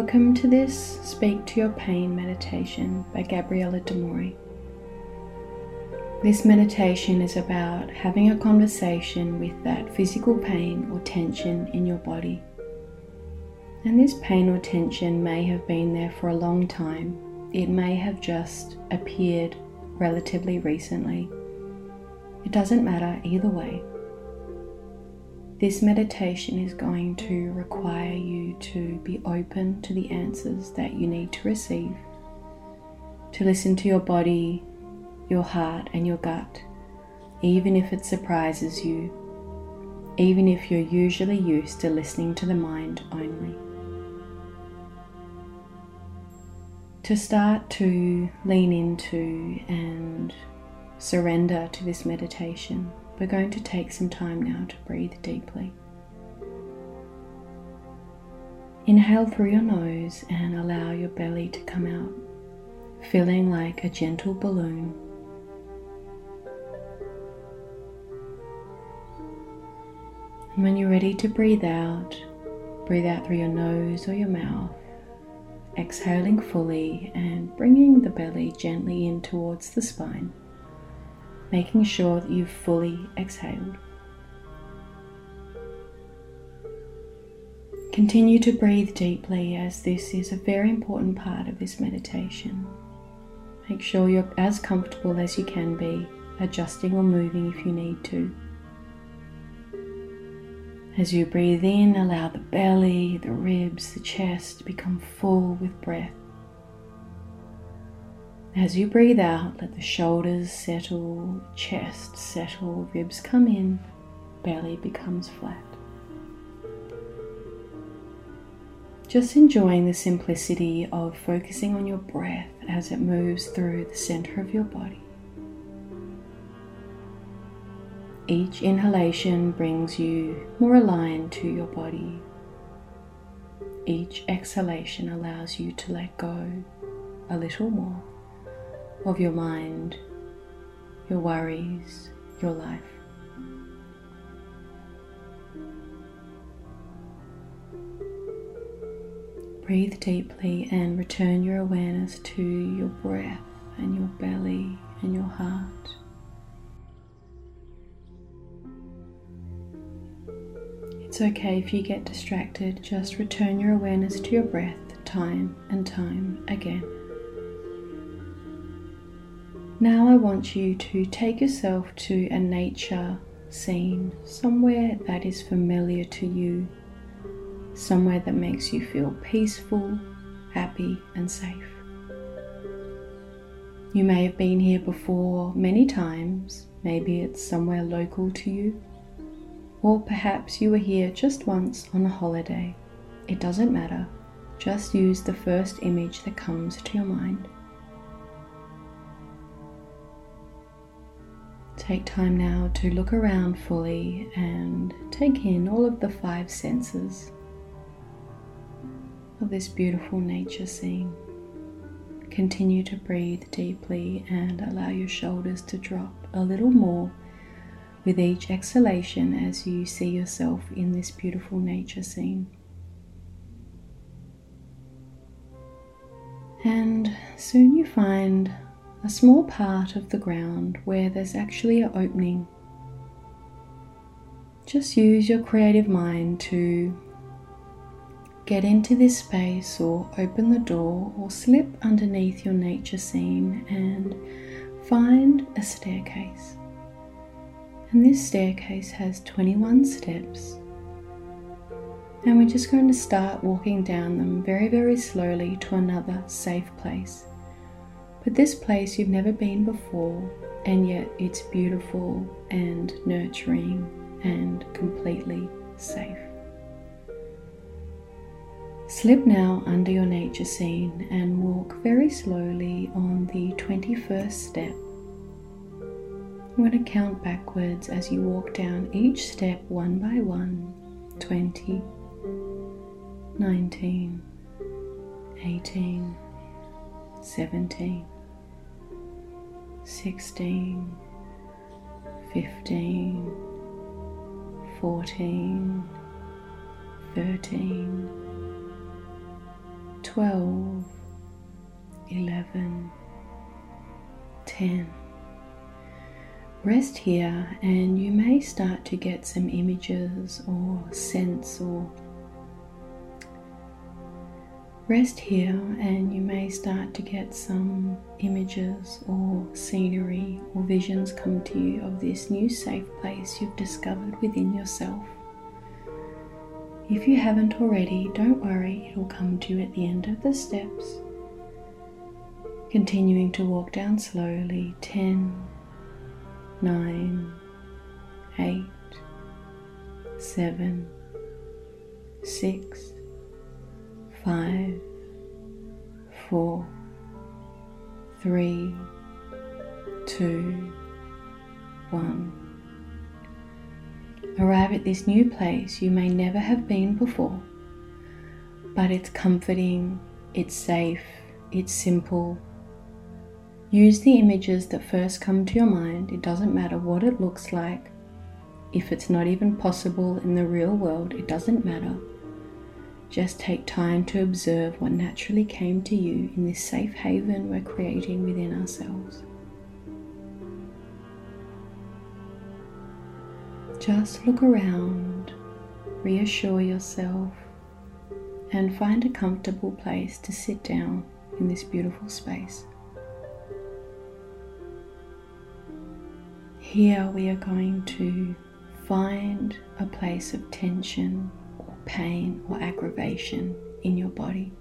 Welcome to this Speak to Your Pain meditation by Gabriella De Mori. This meditation is about having a conversation with that physical pain or tension in your body. And this pain or tension may have been there for a long time. It may have just appeared relatively recently. It doesn't matter either way. This meditation is going to require you to be open to the answers that you need to receive, to listen to your body, your heart, and your gut, even if it surprises you, even if you're usually used to listening to the mind only. To start to lean into and surrender to this meditation we're going to take some time now to breathe deeply. Inhale through your nose and allow your belly to come out, feeling like a gentle balloon. And when you're ready to breathe out, breathe out through your nose or your mouth, exhaling fully and bringing the belly gently in towards the spine making sure that you've fully exhaled. Continue to breathe deeply as this is a very important part of this meditation. Make sure you're as comfortable as you can be, adjusting or moving if you need to. As you breathe in, allow the belly, the ribs, the chest to become full with breath. As you breathe out, let the shoulders settle, chest settle, ribs come in, belly becomes flat. Just enjoying the simplicity of focusing on your breath as it moves through the center of your body. Each inhalation brings you more aligned to your body. Each exhalation allows you to let go a little more of your mind, your worries, your life. Breathe deeply and return your awareness to your breath and your belly and your heart. It's okay if you get distracted, just return your awareness to your breath time and time again. Now I want you to take yourself to a nature scene, somewhere that is familiar to you, somewhere that makes you feel peaceful, happy, and safe. You may have been here before many times, maybe it's somewhere local to you, or perhaps you were here just once on a holiday. It doesn't matter, just use the first image that comes to your mind. Take time now to look around fully and take in all of the five senses of this beautiful nature scene. Continue to breathe deeply and allow your shoulders to drop a little more with each exhalation as you see yourself in this beautiful nature scene. And soon you find a small part of the ground where there's actually an opening. Just use your creative mind to get into this space or open the door or slip underneath your nature scene and find a staircase. And this staircase has 21 steps. And we're just going to start walking down them very, very slowly to another safe place. But this place you've never been before, and yet it's beautiful and nurturing and completely safe. Slip now under your nature scene and walk very slowly on the 21st step. I'm going to count backwards as you walk down each step one by one 20, 19, 18, 17, 16, 15, 14, 13, 12, 11, 10. Rest here, and you may start to get some images or sense or Rest here, and you may start to get some images or scenery or visions come to you of this new safe place you've discovered within yourself. If you haven't already, don't worry, it'll come to you at the end of the steps. Continuing to walk down slowly 10, 9, 8, 7, 6, five, four, three, two, one. Arrive at this new place you may never have been before, but it's comforting, it's safe, it's simple. Use the images that first come to your mind, it doesn't matter what it looks like. If it's not even possible in the real world, it doesn't matter. Just take time to observe what naturally came to you in this safe haven we're creating within ourselves. Just look around, reassure yourself, and find a comfortable place to sit down in this beautiful space. Here we are going to find a place of tension pain or aggravation in your body.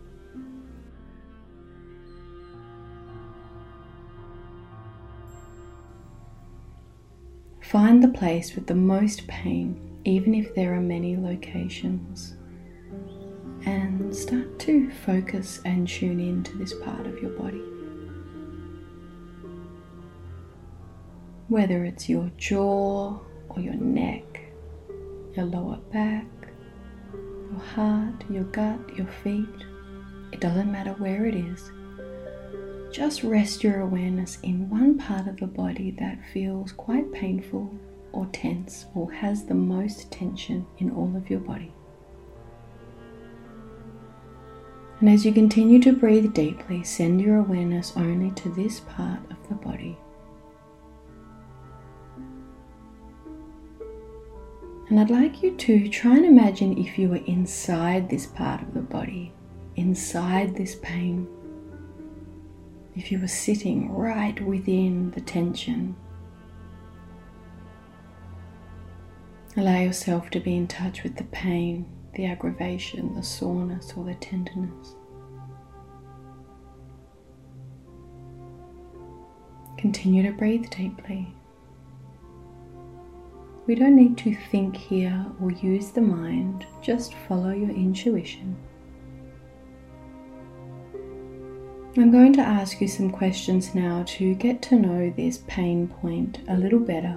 Find the place with the most pain, even if there are many locations, and start to focus and tune into this part of your body. Whether it's your jaw or your neck, your lower back, your heart, your gut, your feet. It doesn't matter where it is. Just rest your awareness in one part of the body that feels quite painful or tense or has the most tension in all of your body. And as you continue to breathe deeply, send your awareness only to this part of the body. And I'd like you to try and imagine if you were inside this part of the body, inside this pain. If you were sitting right within the tension. Allow yourself to be in touch with the pain, the aggravation, the soreness, or the tenderness. Continue to breathe deeply. We don't need to think here or use the mind, just follow your intuition. I'm going to ask you some questions now to get to know this pain point a little better.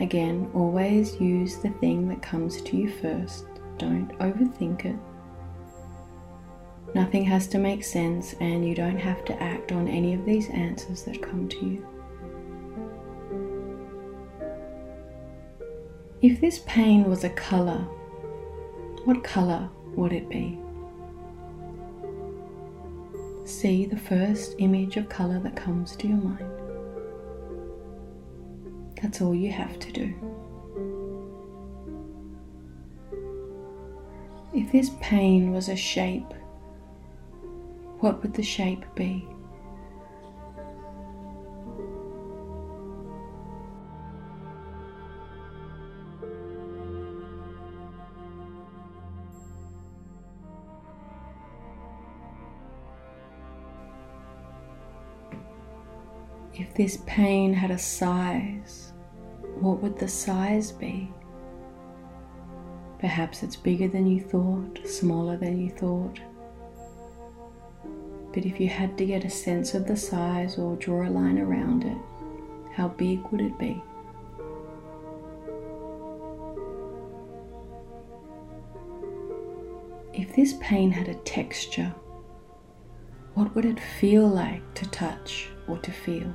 Again, always use the thing that comes to you first, don't overthink it. Nothing has to make sense, and you don't have to act on any of these answers that come to you. If this pain was a colour, what colour would it be? See the first image of colour that comes to your mind. That's all you have to do. If this pain was a shape, what would the shape be? If this pain had a size, what would the size be? Perhaps it's bigger than you thought, smaller than you thought. But if you had to get a sense of the size or draw a line around it, how big would it be? If this pain had a texture, what would it feel like to touch or to feel?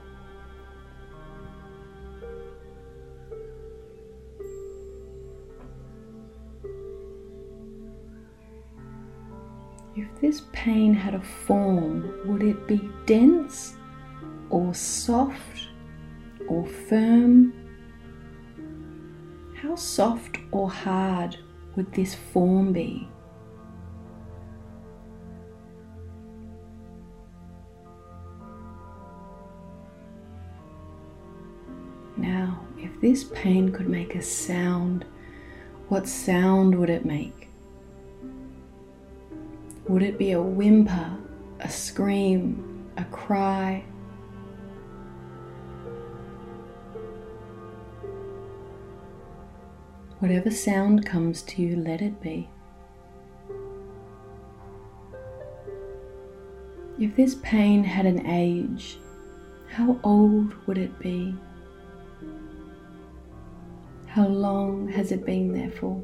This pain had a form, would it be dense or soft or firm? How soft or hard would this form be? Now, if this pain could make a sound, what sound would it make? Would it be a whimper, a scream, a cry? Whatever sound comes to you, let it be. If this pain had an age, how old would it be? How long has it been there for?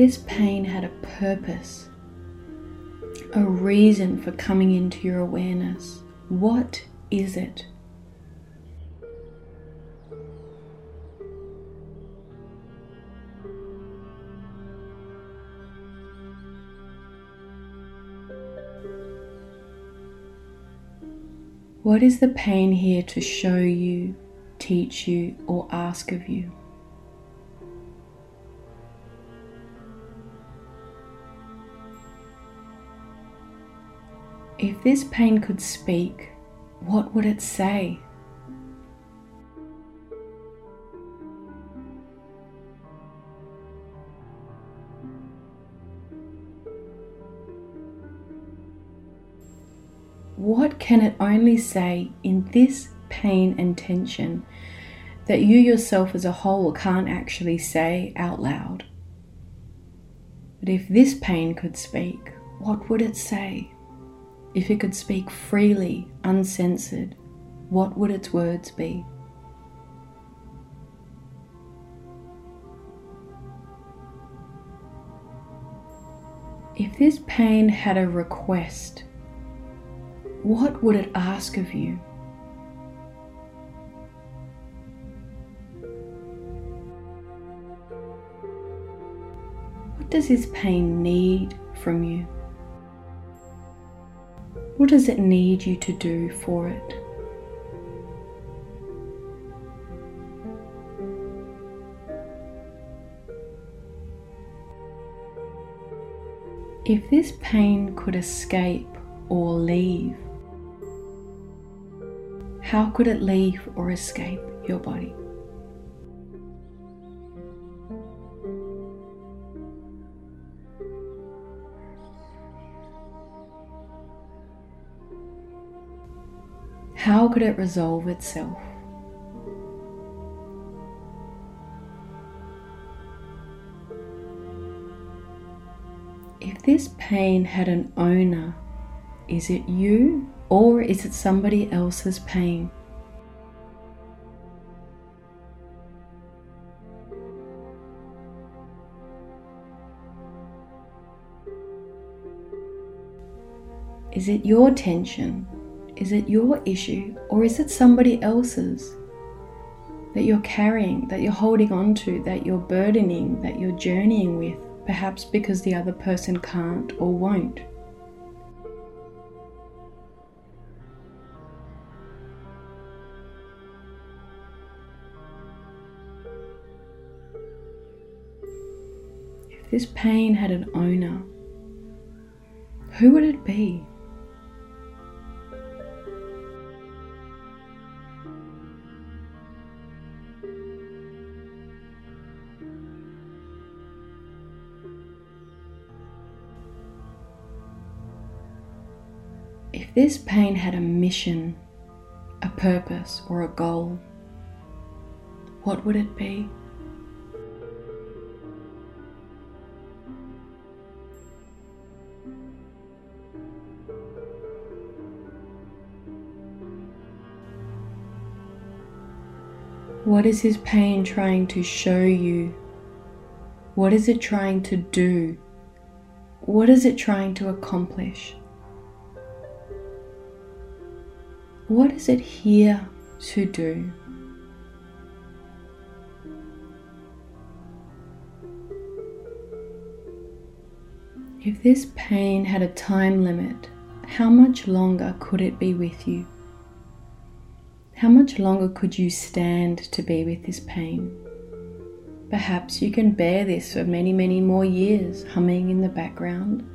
This pain had a purpose, a reason for coming into your awareness, what is it? What is the pain here to show you, teach you, or ask of you? If this pain could speak, what would it say? What can it only say in this pain and tension that you yourself as a whole can't actually say out loud? But if this pain could speak, what would it say? If it could speak freely, uncensored, what would its words be? If this pain had a request, what would it ask of you? What does this pain need from you? What does it need you to do for it? If this pain could escape or leave, how could it leave or escape your body? How could it resolve itself? If this pain had an owner, is it you or is it somebody else's pain? Is it your tension? Is it your issue? Or is it somebody else's that you're carrying, that you're holding on to, that you're burdening, that you're journeying with, perhaps because the other person can't or won't? If this pain had an owner, who would it be? This pain had a mission, a purpose, or a goal, what would it be? What is his pain trying to show you? What is it trying to do? What is it trying to accomplish? What is it here to do? If this pain had a time limit, how much longer could it be with you? How much longer could you stand to be with this pain? Perhaps you can bear this for many, many more years, humming in the background.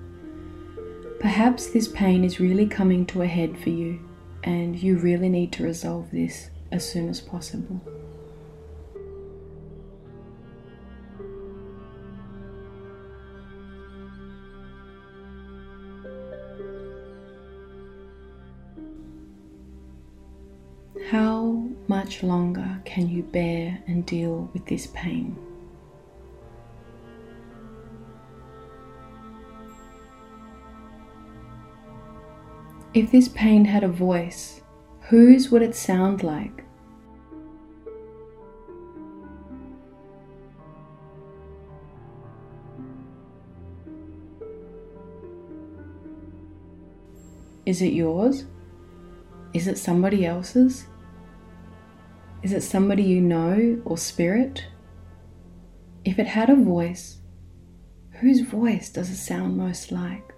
Perhaps this pain is really coming to a head for you, and you really need to resolve this as soon as possible. How much longer can you bear and deal with this pain? If this pain had a voice, whose would it sound like? Is it yours? Is it somebody else's? Is it somebody you know or spirit? If it had a voice, whose voice does it sound most like?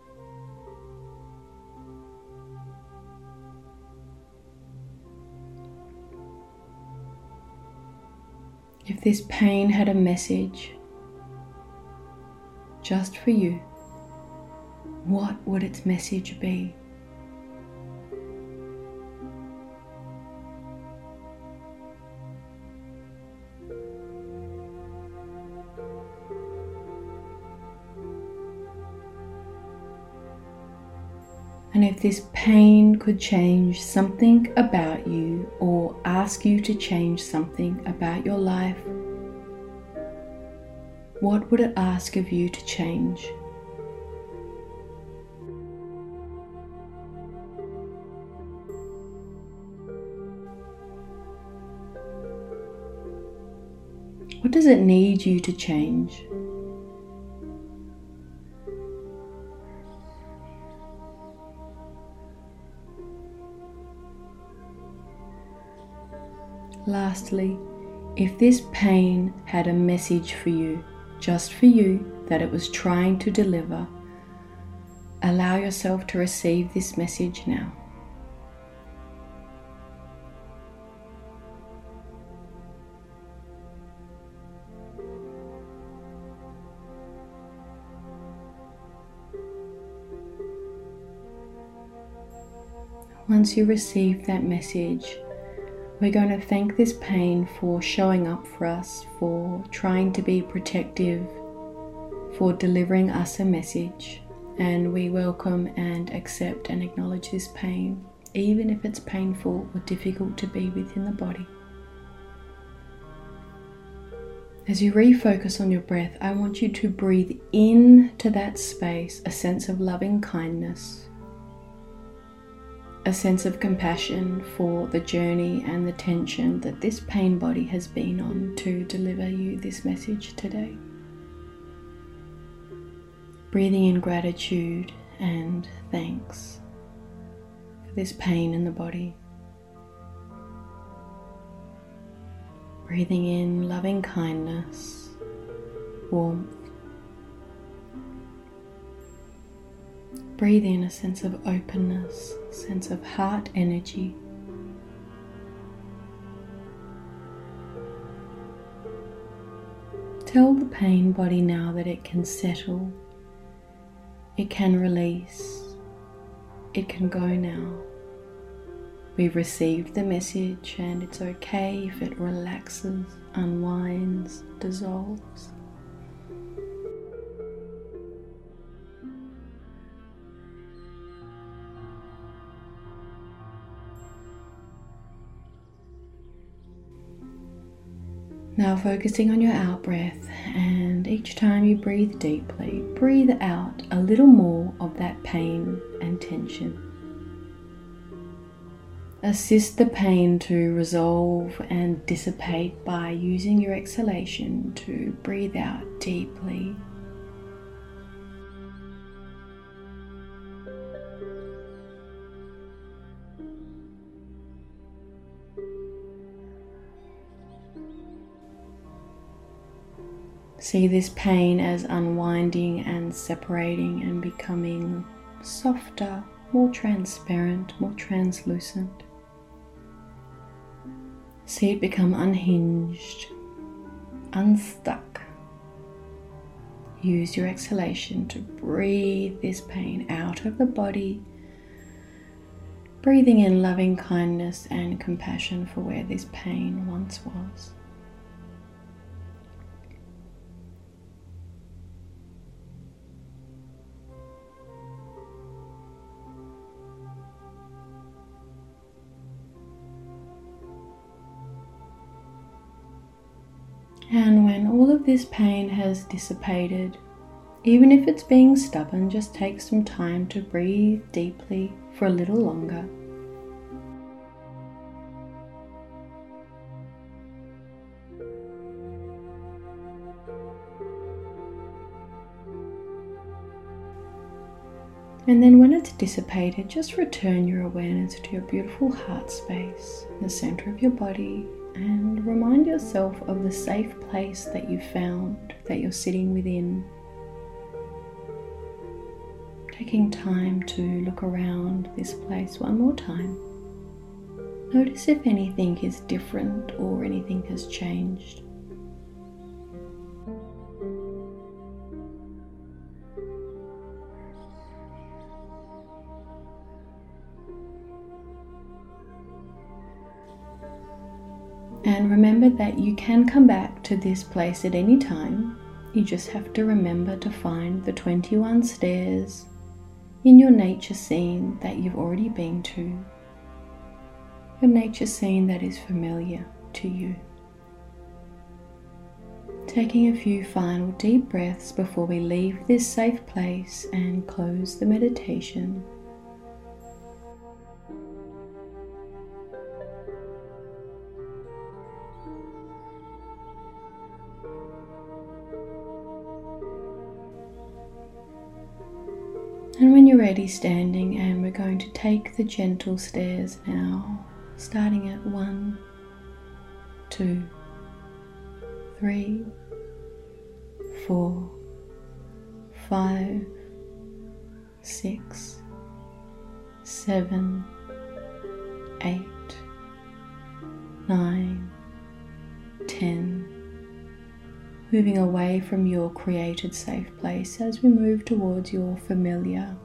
If this pain had a message just for you, what would its message be? And if this pain could change something about you or ask you to change something about your life, what would it ask of you to change? What does it need you to change? Lastly, if this pain had a message for you, just for you, that it was trying to deliver, allow yourself to receive this message now. Once you receive that message, we're going to thank this pain for showing up for us, for trying to be protective, for delivering us a message. And we welcome and accept and acknowledge this pain, even if it's painful or difficult to be within the body. As you refocus on your breath, I want you to breathe into that space a sense of loving kindness a sense of compassion for the journey and the tension that this pain body has been on to deliver you this message today. Breathing in gratitude and thanks for this pain in the body. Breathing in loving kindness, warmth, Breathe in a sense of openness, sense of heart energy. Tell the pain body now that it can settle, it can release, it can go now. We've received the message, and it's okay if it relaxes, unwinds, dissolves. Now, focusing on your out breath, and each time you breathe deeply, breathe out a little more of that pain and tension. Assist the pain to resolve and dissipate by using your exhalation to breathe out deeply See this pain as unwinding and separating and becoming softer, more transparent, more translucent. See it become unhinged, unstuck. Use your exhalation to breathe this pain out of the body, breathing in loving kindness and compassion for where this pain once was. This pain has dissipated, even if it's being stubborn, just take some time to breathe deeply for a little longer. And then when it's dissipated, just return your awareness to your beautiful heart space, the center of your body, and remind yourself of the safe place that you found that you're sitting within. Taking time to look around this place one more time. Notice if anything is different or anything has changed. That you can come back to this place at any time. You just have to remember to find the 21 stairs in your nature scene that you've already been to. your nature scene that is familiar to you. Taking a few final deep breaths before we leave this safe place and close the meditation. And when you're ready, standing, and we're going to take the gentle stairs now, starting at one, two, three, four, five, six, seven, eight, nine, ten moving away from your created safe place as we move towards your familiar,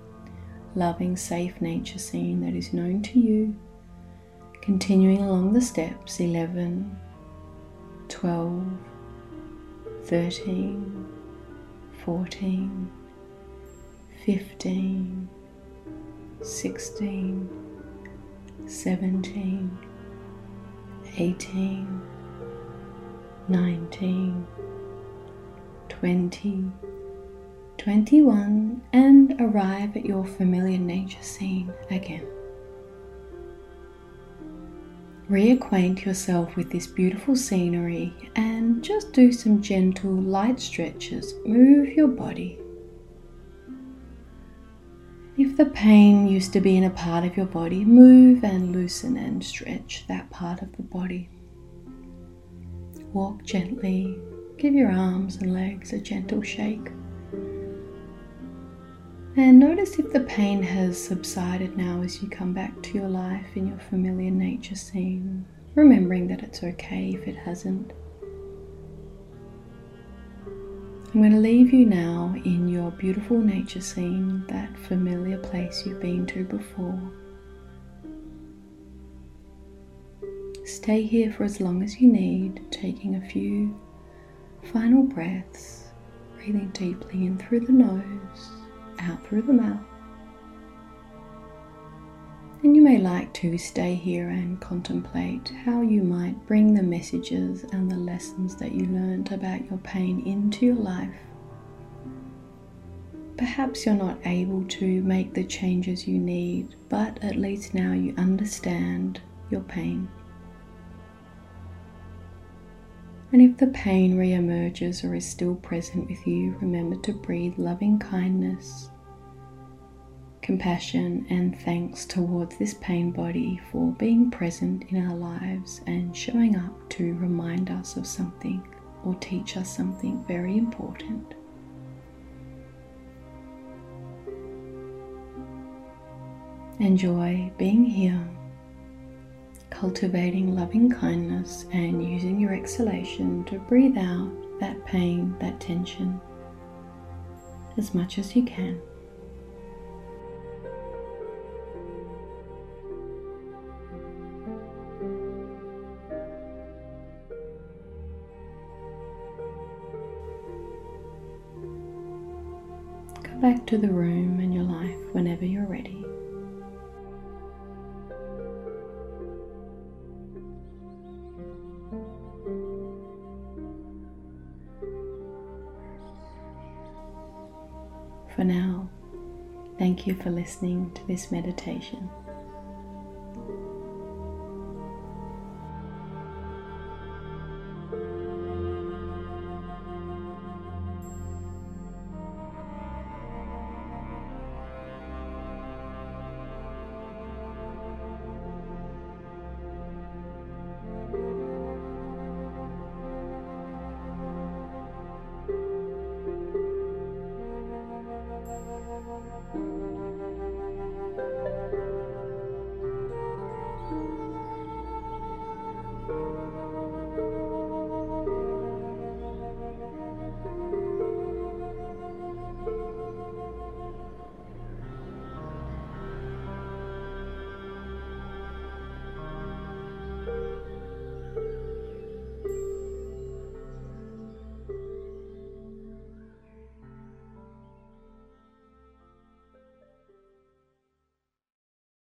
loving, safe nature scene that is known to you. Continuing along the steps 11, 12, 13, 14, 15, 16, 17, 18, 19, 20, 21, and arrive at your familiar nature scene again. Reacquaint yourself with this beautiful scenery and just do some gentle light stretches. Move your body. If the pain used to be in a part of your body, move and loosen and stretch that part of the body. Walk gently Give your arms and legs a gentle shake. And notice if the pain has subsided now as you come back to your life in your familiar nature scene, remembering that it's okay if it hasn't. I'm going to leave you now in your beautiful nature scene, that familiar place you've been to before. Stay here for as long as you need, taking a few Final breaths, breathing deeply in through the nose, out through the mouth. And you may like to stay here and contemplate how you might bring the messages and the lessons that you learned about your pain into your life. Perhaps you're not able to make the changes you need, but at least now you understand your pain. And if the pain re-emerges or is still present with you, remember to breathe loving kindness, compassion, and thanks towards this pain body for being present in our lives and showing up to remind us of something or teach us something very important. Enjoy being here, cultivating loving kindness and using your exhalation to breathe out that pain, that tension, as much as you can. Go back to the room and your life whenever you're ready. Thank you for listening to this meditation.